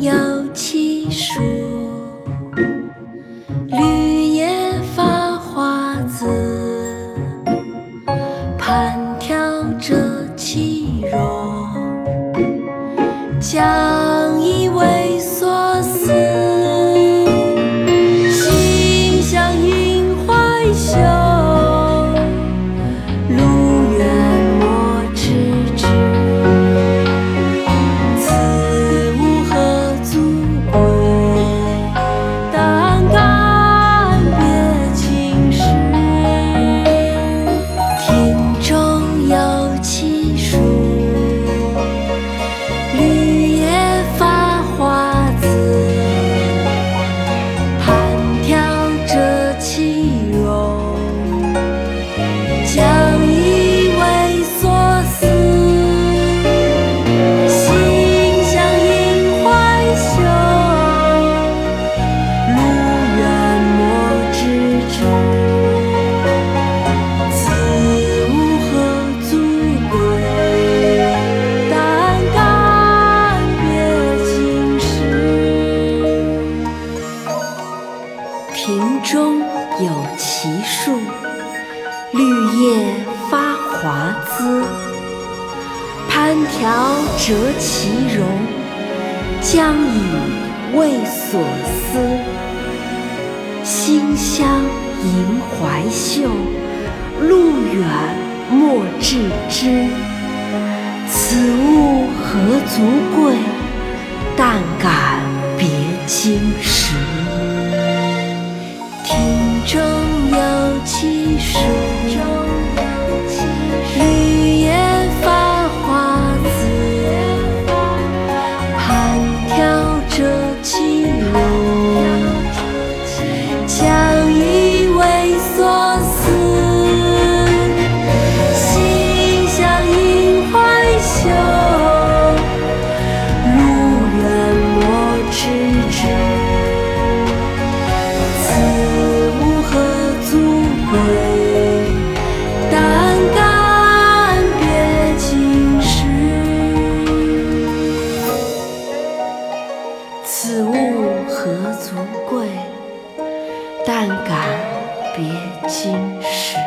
有奇数，绿叶发花紫，盘条着其容，有奇树，绿叶发华滋，攀条折其荣，将以为所思。心向萦怀袖，路远莫致之。此物何足贵？但感别经世。此物何足贵？但感别经时。